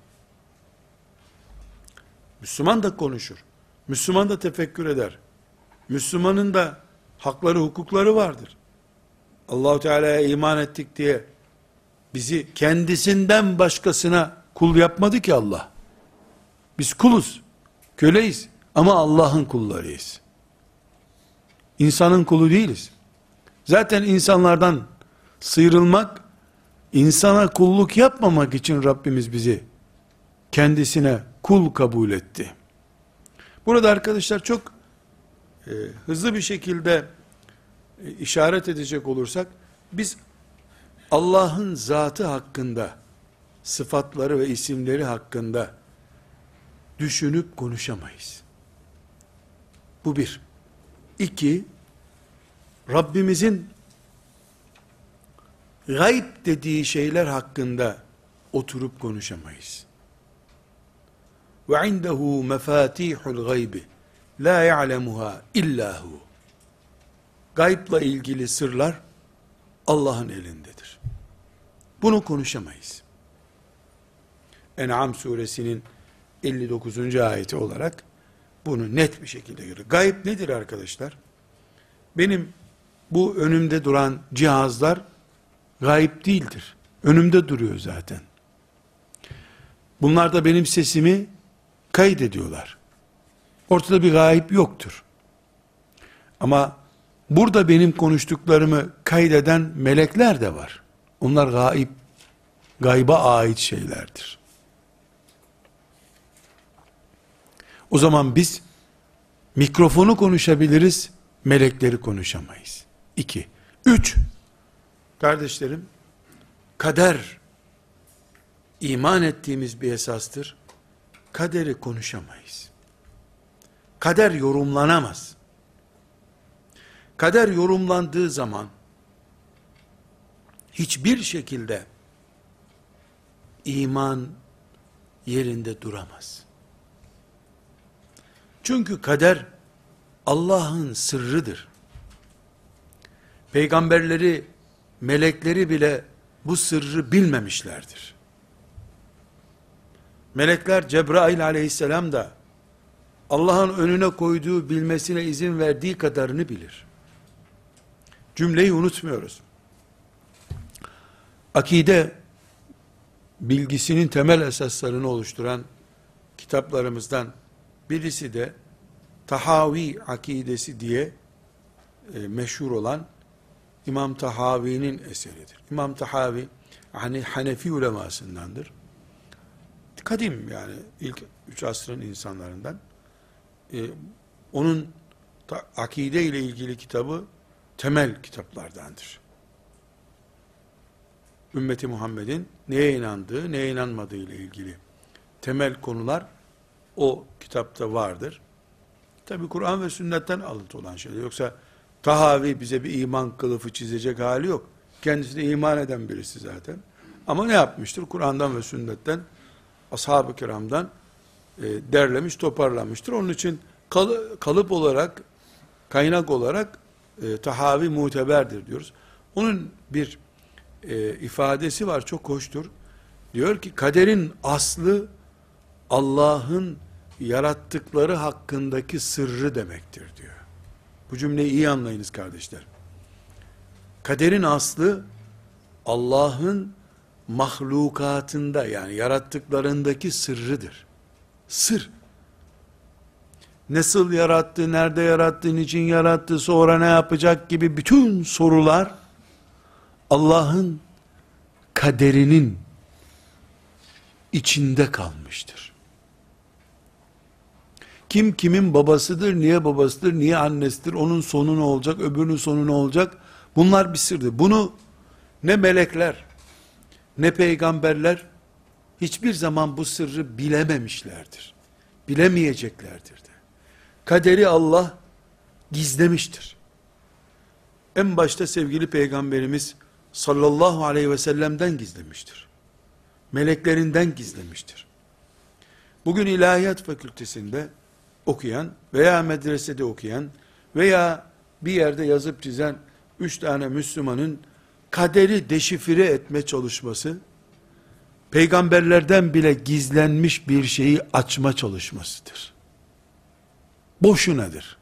Müslüman da konuşur. Müslüman da tefekkür eder. Müslümanın da hakları, hukukları vardır. Allahu Teala'ya iman ettik diye bizi kendisinden başkasına kul yapmadı ki Allah. Biz kuluz, köleyiz ama Allah'ın kullarıyız. İnsanın kulu değiliz. Zaten insanlardan sıyrılmak, insana kulluk yapmamak için Rabbimiz bizi kendisine kul kabul etti. Burada arkadaşlar çok e, hızlı bir şekilde e, işaret edecek olursak, biz Allah'ın zatı hakkında, sıfatları ve isimleri hakkında düşünüp konuşamayız. Bu bir. İki, Rabbimizin gayb dediği şeyler hakkında oturup konuşamayız. Ve indehu mefatihul gaybi la ya'lemuha illa hu. Gaybla ilgili sırlar Allah'ın elindedir. Bunu konuşamayız. En'am suresinin 59. ayeti olarak bunu net bir şekilde görüyor. Gayb nedir arkadaşlar? Benim bu önümde duran cihazlar gayb değildir. Önümde duruyor zaten. Bunlar da benim sesimi kaydediyorlar. Ortada bir gayb yoktur. Ama burada benim konuştuklarımı kaydeden melekler de var. Onlar gayb, gayba ait şeylerdir. O zaman biz mikrofonu konuşabiliriz, melekleri konuşamayız. İki. Üç, kardeşlerim, kader, iman ettiğimiz bir esastır. Kaderi konuşamayız. Kader yorumlanamaz. Kader yorumlandığı zaman, hiçbir şekilde iman yerinde duramaz. Çünkü kader Allah'ın sırrıdır. Peygamberleri, melekleri bile bu sırrı bilmemişlerdir. Melekler Cebrail aleyhisselam da Allah'ın önüne koyduğu bilmesine izin verdiği kadarını bilir. Cümleyi unutmuyoruz. Akide bilgisinin temel esaslarını oluşturan kitaplarımızdan birisi de Tahavi akidesi diye e, meşhur olan İmam Tahavi'nin eseridir. İmam Tahavi hani Hanefi ulemasındandır. Kadim yani ilk üç asrın insanlarından. E, onun ta, akide ile ilgili kitabı temel kitaplardandır. Ümmeti Muhammed'in neye inandığı, neye inanmadığı ile ilgili temel konular o kitapta vardır. Tabi Kur'an ve sünnetten alıntı olan şeyler. Yoksa Tahavi bize bir iman kılıfı çizecek hali yok. Kendisi iman eden birisi zaten. Ama ne yapmıştır? Kur'an'dan ve sünnetten, ashab-ı kiramdan e, derlemiş, toparlamıştır. Onun için kal, kalıp olarak, kaynak olarak e, tahavi muteberdir diyoruz. Onun bir e, ifadesi var, çok hoştur. Diyor ki, kaderin aslı Allah'ın yarattıkları hakkındaki sırrı demektir diyor. Bu cümleyi iyi anlayınız kardeşler. Kaderin aslı Allah'ın mahlukatında yani yarattıklarındaki sırrıdır. Sır. Nasıl yarattı, nerede yarattı, niçin yarattı, sonra ne yapacak gibi bütün sorular Allah'ın kaderinin içinde kalmıştır. Kim kimin babasıdır, niye babasıdır, niye annesidir, onun sonu ne olacak, öbürünün sonu ne olacak? Bunlar bir sırdır. Bunu ne melekler, ne peygamberler hiçbir zaman bu sırrı bilememişlerdir. Bilemeyeceklerdir de. Kaderi Allah gizlemiştir. En başta sevgili peygamberimiz sallallahu aleyhi ve sellem'den gizlemiştir. Meleklerinden gizlemiştir. Bugün ilahiyat fakültesinde okuyan veya medresede okuyan veya bir yerde yazıp çizen üç tane Müslümanın kaderi deşifre etme çalışması, peygamberlerden bile gizlenmiş bir şeyi açma çalışmasıdır. Boşunadır.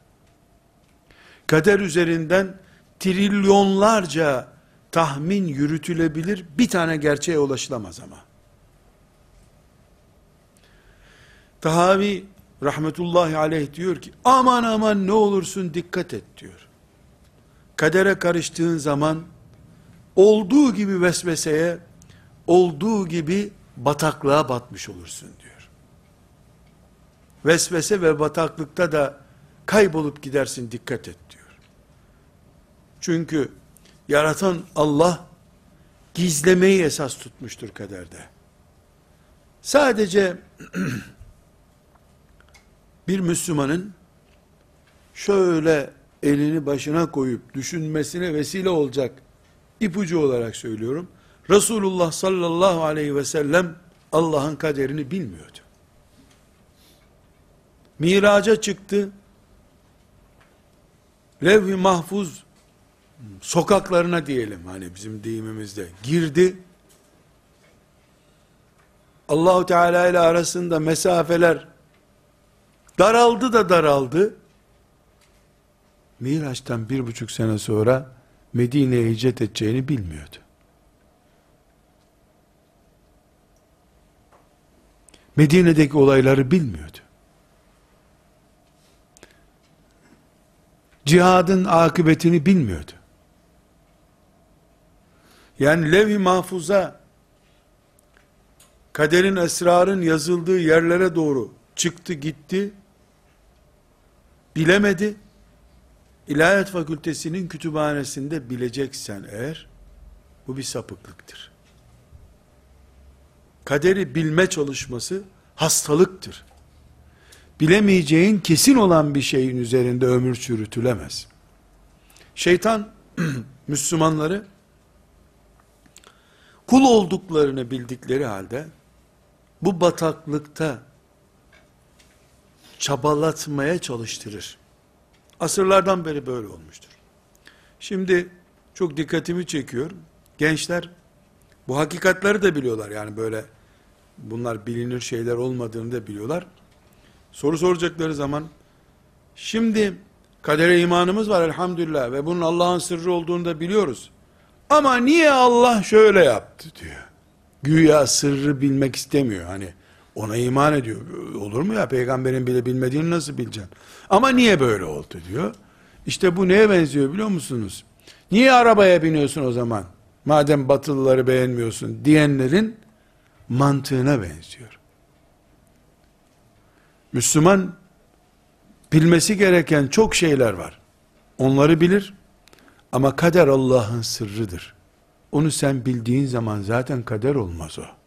Kader üzerinden trilyonlarca tahmin yürütülebilir, bir tane gerçeğe ulaşılamaz ama. Tahavi rahmetullahi aleyh diyor ki, aman aman ne olursun dikkat et diyor. Kadere karıştığın zaman, olduğu gibi vesveseye, olduğu gibi bataklığa batmış olursun diyor. Vesvese ve bataklıkta da kaybolup gidersin dikkat et diyor. Çünkü yaratan Allah gizlemeyi esas tutmuştur kaderde. Sadece bir Müslümanın şöyle elini başına koyup düşünmesine vesile olacak ipucu olarak söylüyorum. Resulullah sallallahu aleyhi ve sellem Allah'ın kaderini bilmiyordu. Miraca çıktı. Levh-i mahfuz sokaklarına diyelim hani bizim deyimimizde girdi. Allahu Teala ile arasında mesafeler daraldı da daraldı. Miraç'tan bir buçuk sene sonra Medine'ye hicret edeceğini bilmiyordu. Medine'deki olayları bilmiyordu. Cihadın akıbetini bilmiyordu. Yani levh-i mahfuza kaderin esrarın yazıldığı yerlere doğru çıktı gitti bilemedi İlahiyat Fakültesinin kütüphanesinde bileceksen eğer, bu bir sapıklıktır. Kaderi bilme çalışması hastalıktır. Bilemeyeceğin kesin olan bir şeyin üzerinde ömür çürütülemez. Şeytan, Müslümanları, kul olduklarını bildikleri halde, bu bataklıkta çabalatmaya çalıştırır. Asırlardan beri böyle olmuştur. Şimdi çok dikkatimi çekiyor. Gençler bu hakikatleri de biliyorlar. Yani böyle bunlar bilinir şeyler olmadığını da biliyorlar. Soru soracakları zaman şimdi kadere imanımız var elhamdülillah ve bunun Allah'ın sırrı olduğunu da biliyoruz. Ama niye Allah şöyle yaptı diyor. Güya sırrı bilmek istemiyor. Hani ona iman ediyor. Olur mu ya peygamberin bile bilmediğini nasıl bileceksin? Ama niye böyle oldu diyor. İşte bu neye benziyor biliyor musunuz? Niye arabaya biniyorsun o zaman? Madem batılıları beğenmiyorsun diyenlerin mantığına benziyor. Müslüman bilmesi gereken çok şeyler var. Onları bilir ama kader Allah'ın sırrıdır. Onu sen bildiğin zaman zaten kader olmaz o.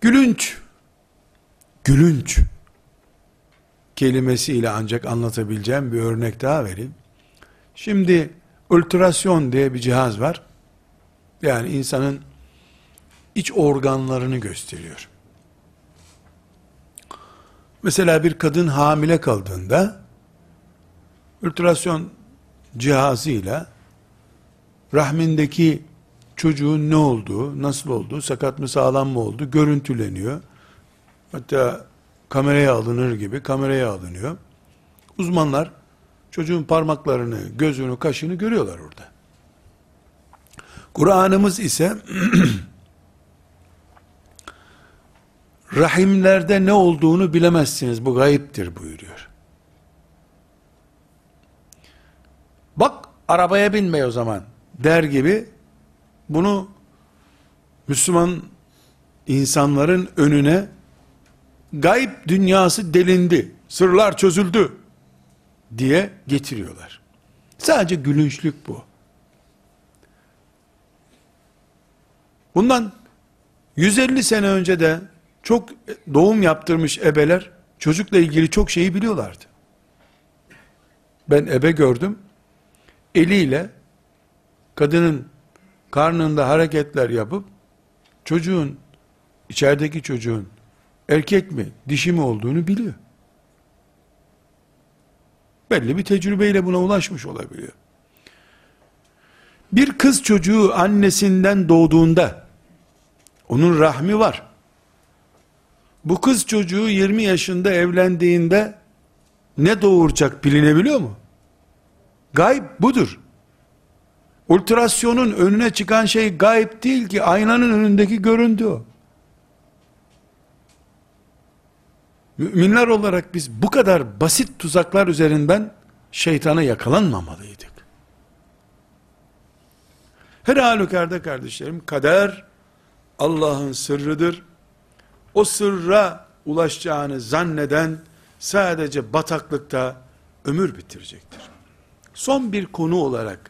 Gülünç, gülünç kelimesiyle ancak anlatabileceğim bir örnek daha vereyim. Şimdi ultrasyon diye bir cihaz var. Yani insanın iç organlarını gösteriyor. Mesela bir kadın hamile kaldığında ultrasyon cihazıyla rahmindeki çocuğun ne olduğu, nasıl olduğu, sakat mı sağlam mı olduğu görüntüleniyor. Hatta kameraya alınır gibi kameraya alınıyor. Uzmanlar çocuğun parmaklarını, gözünü, kaşını görüyorlar orada. Kur'an'ımız ise rahimlerde ne olduğunu bilemezsiniz bu gayiptir buyuruyor. Bak arabaya binme o zaman der gibi bunu Müslüman insanların önüne gayb dünyası delindi, sırlar çözüldü diye getiriyorlar. Sadece gülünçlük bu. Bundan 150 sene önce de çok doğum yaptırmış ebeler çocukla ilgili çok şeyi biliyorlardı. Ben ebe gördüm. Eliyle kadının karnında hareketler yapıp çocuğun içerideki çocuğun erkek mi dişi mi olduğunu biliyor. Belli bir tecrübeyle buna ulaşmış olabiliyor. Bir kız çocuğu annesinden doğduğunda onun rahmi var. Bu kız çocuğu 20 yaşında evlendiğinde ne doğuracak bilinebiliyor mu? Gayb budur. Ultrasyonun önüne çıkan şey gayb değil ki aynanın önündeki görüntü o. Müminler olarak biz bu kadar basit tuzaklar üzerinden şeytana yakalanmamalıydık. Her halükarda kardeşlerim kader Allah'ın sırrıdır. O sırra ulaşacağını zanneden sadece bataklıkta ömür bitirecektir. Son bir konu olarak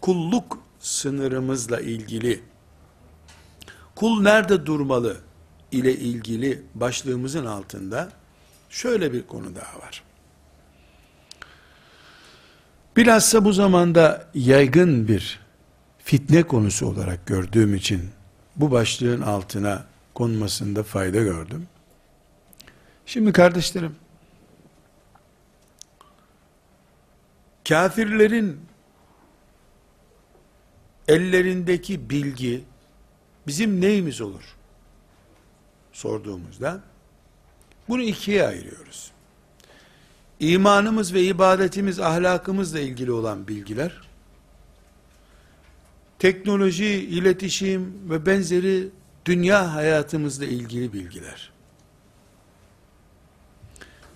kulluk sınırımızla ilgili kul nerede durmalı ile ilgili başlığımızın altında şöyle bir konu daha var. Bilhassa bu zamanda yaygın bir fitne konusu olarak gördüğüm için bu başlığın altına konmasında fayda gördüm. Şimdi kardeşlerim, kafirlerin ellerindeki bilgi bizim neyimiz olur? Sorduğumuzda bunu ikiye ayırıyoruz. İmanımız ve ibadetimiz, ahlakımızla ilgili olan bilgiler, teknoloji, iletişim ve benzeri dünya hayatımızla ilgili bilgiler.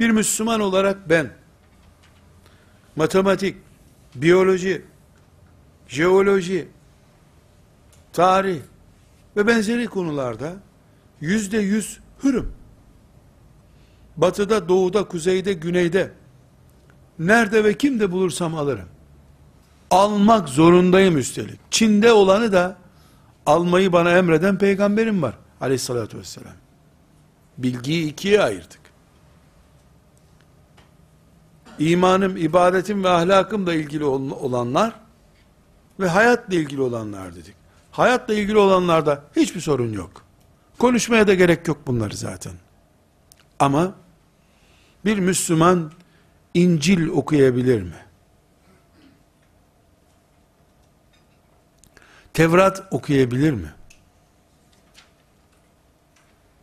Bir Müslüman olarak ben, matematik, biyoloji, jeoloji, tarih ve benzeri konularda yüzde yüz hürüm. Batıda, doğuda, kuzeyde, güneyde nerede ve kimde bulursam alırım. Almak zorundayım üstelik. Çin'de olanı da almayı bana emreden peygamberim var. Aleyhissalatü vesselam. Bilgiyi ikiye ayırdık. İmanım, ibadetim ve ahlakımla ilgili olanlar ve hayatla ilgili olanlar dedik. Hayatla ilgili olanlarda hiçbir sorun yok. Konuşmaya da gerek yok bunları zaten. Ama bir Müslüman İncil okuyabilir mi? Tevrat okuyabilir mi?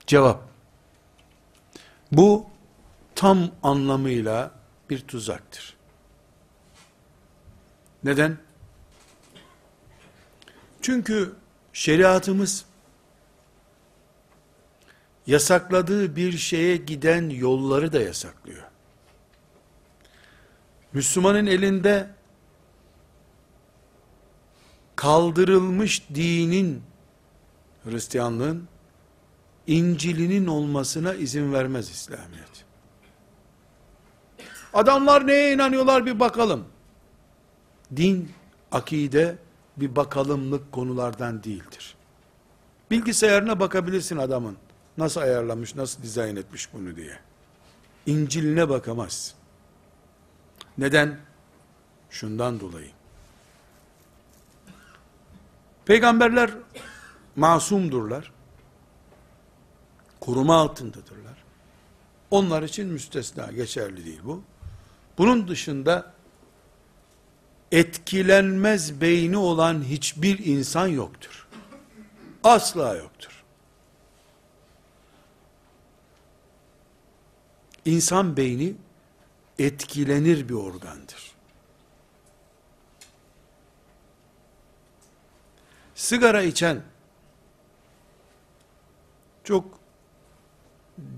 Cevap. Bu tam anlamıyla bir tuzaktır. Neden? Çünkü şeriatımız yasakladığı bir şeye giden yolları da yasaklıyor. Müslümanın elinde kaldırılmış dinin, Hristiyanlığın, İncil'inin olmasına izin vermez İslamiyet. Adamlar neye inanıyorlar bir bakalım. Din, akide bir bakalımlık konulardan değildir. Bilgisayarına bakabilirsin adamın. Nasıl ayarlamış, nasıl dizayn etmiş bunu diye. İncil'ine bakamaz. Neden? Şundan dolayı. Peygamberler masumdurlar. Koruma altındadırlar. Onlar için müstesna, geçerli değil bu. Bunun dışında etkilenmez beyni olan hiçbir insan yoktur. Asla yoktur. İnsan beyni etkilenir bir organdır. Sigara içen çok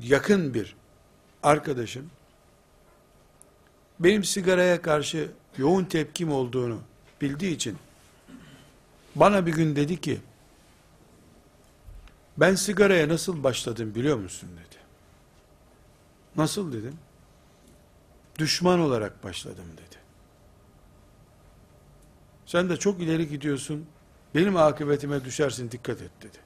yakın bir arkadaşım benim sigaraya karşı yoğun tepkim olduğunu bildiği için bana bir gün dedi ki ben sigaraya nasıl başladım biliyor musun dedi. Nasıl dedim? Düşman olarak başladım dedi. Sen de çok ileri gidiyorsun. Benim akıbetime düşersin dikkat et dedi.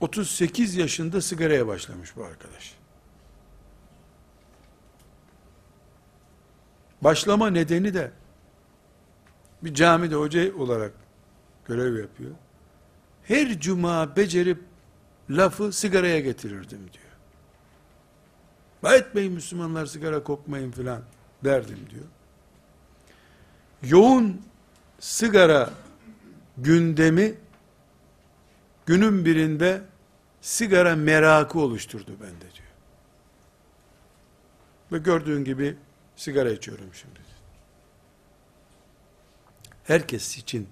38 yaşında sigaraya başlamış bu arkadaş. Başlama nedeni de bir camide hoca olarak görev yapıyor. Her cuma becerip lafı sigaraya getirirdim diyor. Etmeyin Müslümanlar sigara kokmayın filan derdim diyor. Yoğun sigara gündemi günün birinde sigara merakı oluşturdu bende diyor. Ve gördüğün gibi sigara içiyorum şimdi. Herkes için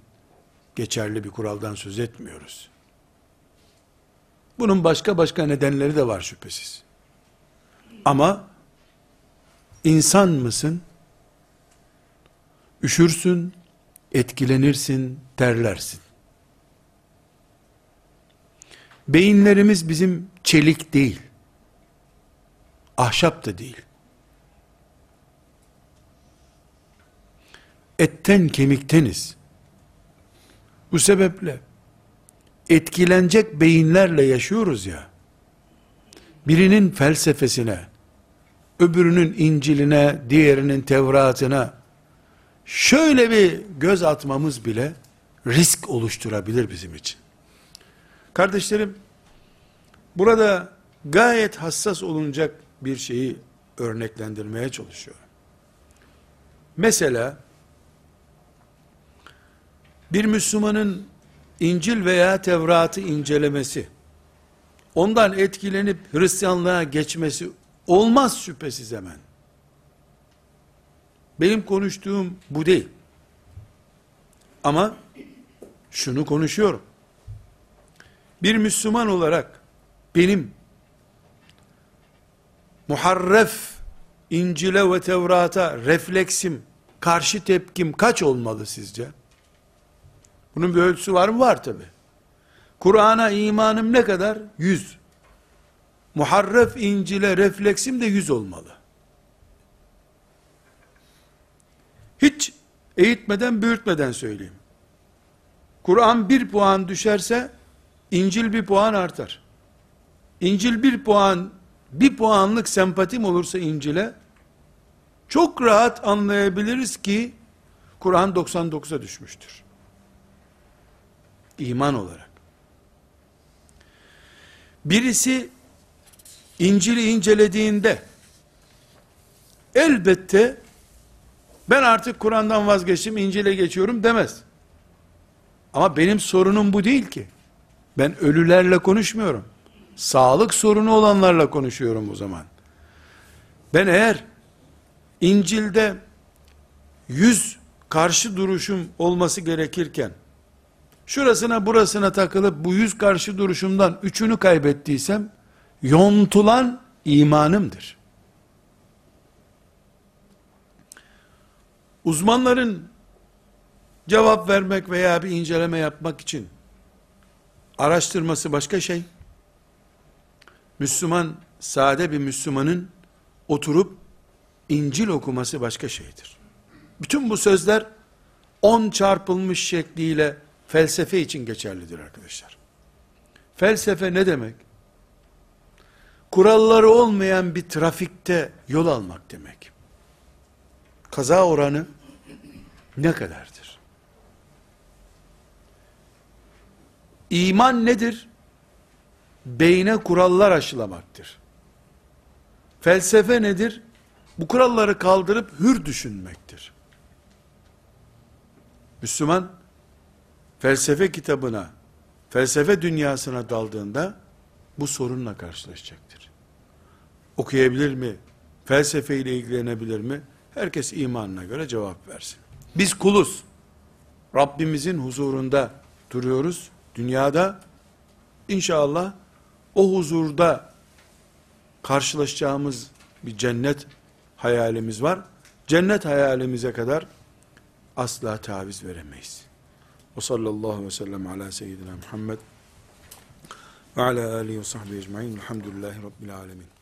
geçerli bir kuraldan söz etmiyoruz. Bunun başka başka nedenleri de var şüphesiz. Ama insan mısın? Üşürsün, etkilenirsin, terlersin. Beyinlerimiz bizim çelik değil. Ahşap da değil. Etten kemikteniz. Bu sebeple etkilenecek beyinlerle yaşıyoruz ya. Birinin felsefesine, öbürünün İncil'ine, diğerinin Tevrat'ına şöyle bir göz atmamız bile risk oluşturabilir bizim için. Kardeşlerim, burada gayet hassas olunacak bir şeyi örneklendirmeye çalışıyorum. Mesela, bir Müslümanın İncil veya Tevrat'ı incelemesi, ondan etkilenip Hristiyanlığa geçmesi olmaz şüphesiz hemen. Benim konuştuğum bu değil. Ama şunu konuşuyorum. Bir Müslüman olarak benim muharref İncil'e ve Tevrat'a refleksim, karşı tepkim kaç olmalı sizce? Bunun bir ölçüsü var mı? Var tabi. Kur'an'a imanım ne kadar? Yüz. Muharref İncil'e refleksim de yüz olmalı. Hiç eğitmeden büyütmeden söyleyeyim. Kur'an bir puan düşerse İncil bir puan artar. İncil bir puan, bir puanlık sempatim olursa İncil'e, çok rahat anlayabiliriz ki, Kur'an 99'a düşmüştür. İman olarak. Birisi, İncil'i incelediğinde, elbette, ben artık Kur'an'dan vazgeçtim, İncil'e geçiyorum demez. Ama benim sorunum bu değil ki. Ben ölülerle konuşmuyorum. Sağlık sorunu olanlarla konuşuyorum o zaman. Ben eğer İncil'de yüz karşı duruşum olması gerekirken, şurasına burasına takılıp bu yüz karşı duruşumdan üçünü kaybettiysem, yontulan imanımdır. Uzmanların cevap vermek veya bir inceleme yapmak için araştırması başka şey. Müslüman, sade bir Müslümanın oturup İncil okuması başka şeydir. Bütün bu sözler on çarpılmış şekliyle felsefe için geçerlidir arkadaşlar. Felsefe ne demek? kuralları olmayan bir trafikte yol almak demek. Kaza oranı ne kadardır? İman nedir? Beyne kurallar aşılamaktır. Felsefe nedir? Bu kuralları kaldırıp hür düşünmektir. Müslüman felsefe kitabına, felsefe dünyasına daldığında bu sorunla karşılaşacaktır. Okuyabilir mi? Felsefeyle ilgilenebilir mi? Herkes imanına göre cevap versin. Biz kuluz. Rabbimizin huzurunda duruyoruz. Dünyada inşallah o huzurda karşılaşacağımız bir cennet hayalimiz var. Cennet hayalimize kadar asla taviz veremeyiz. Ve sallallahu ve sellem ala seyyidina Muhammed ve ala alihi ve sahbihi ecma'in. Elhamdülillahi Rabbil alemin.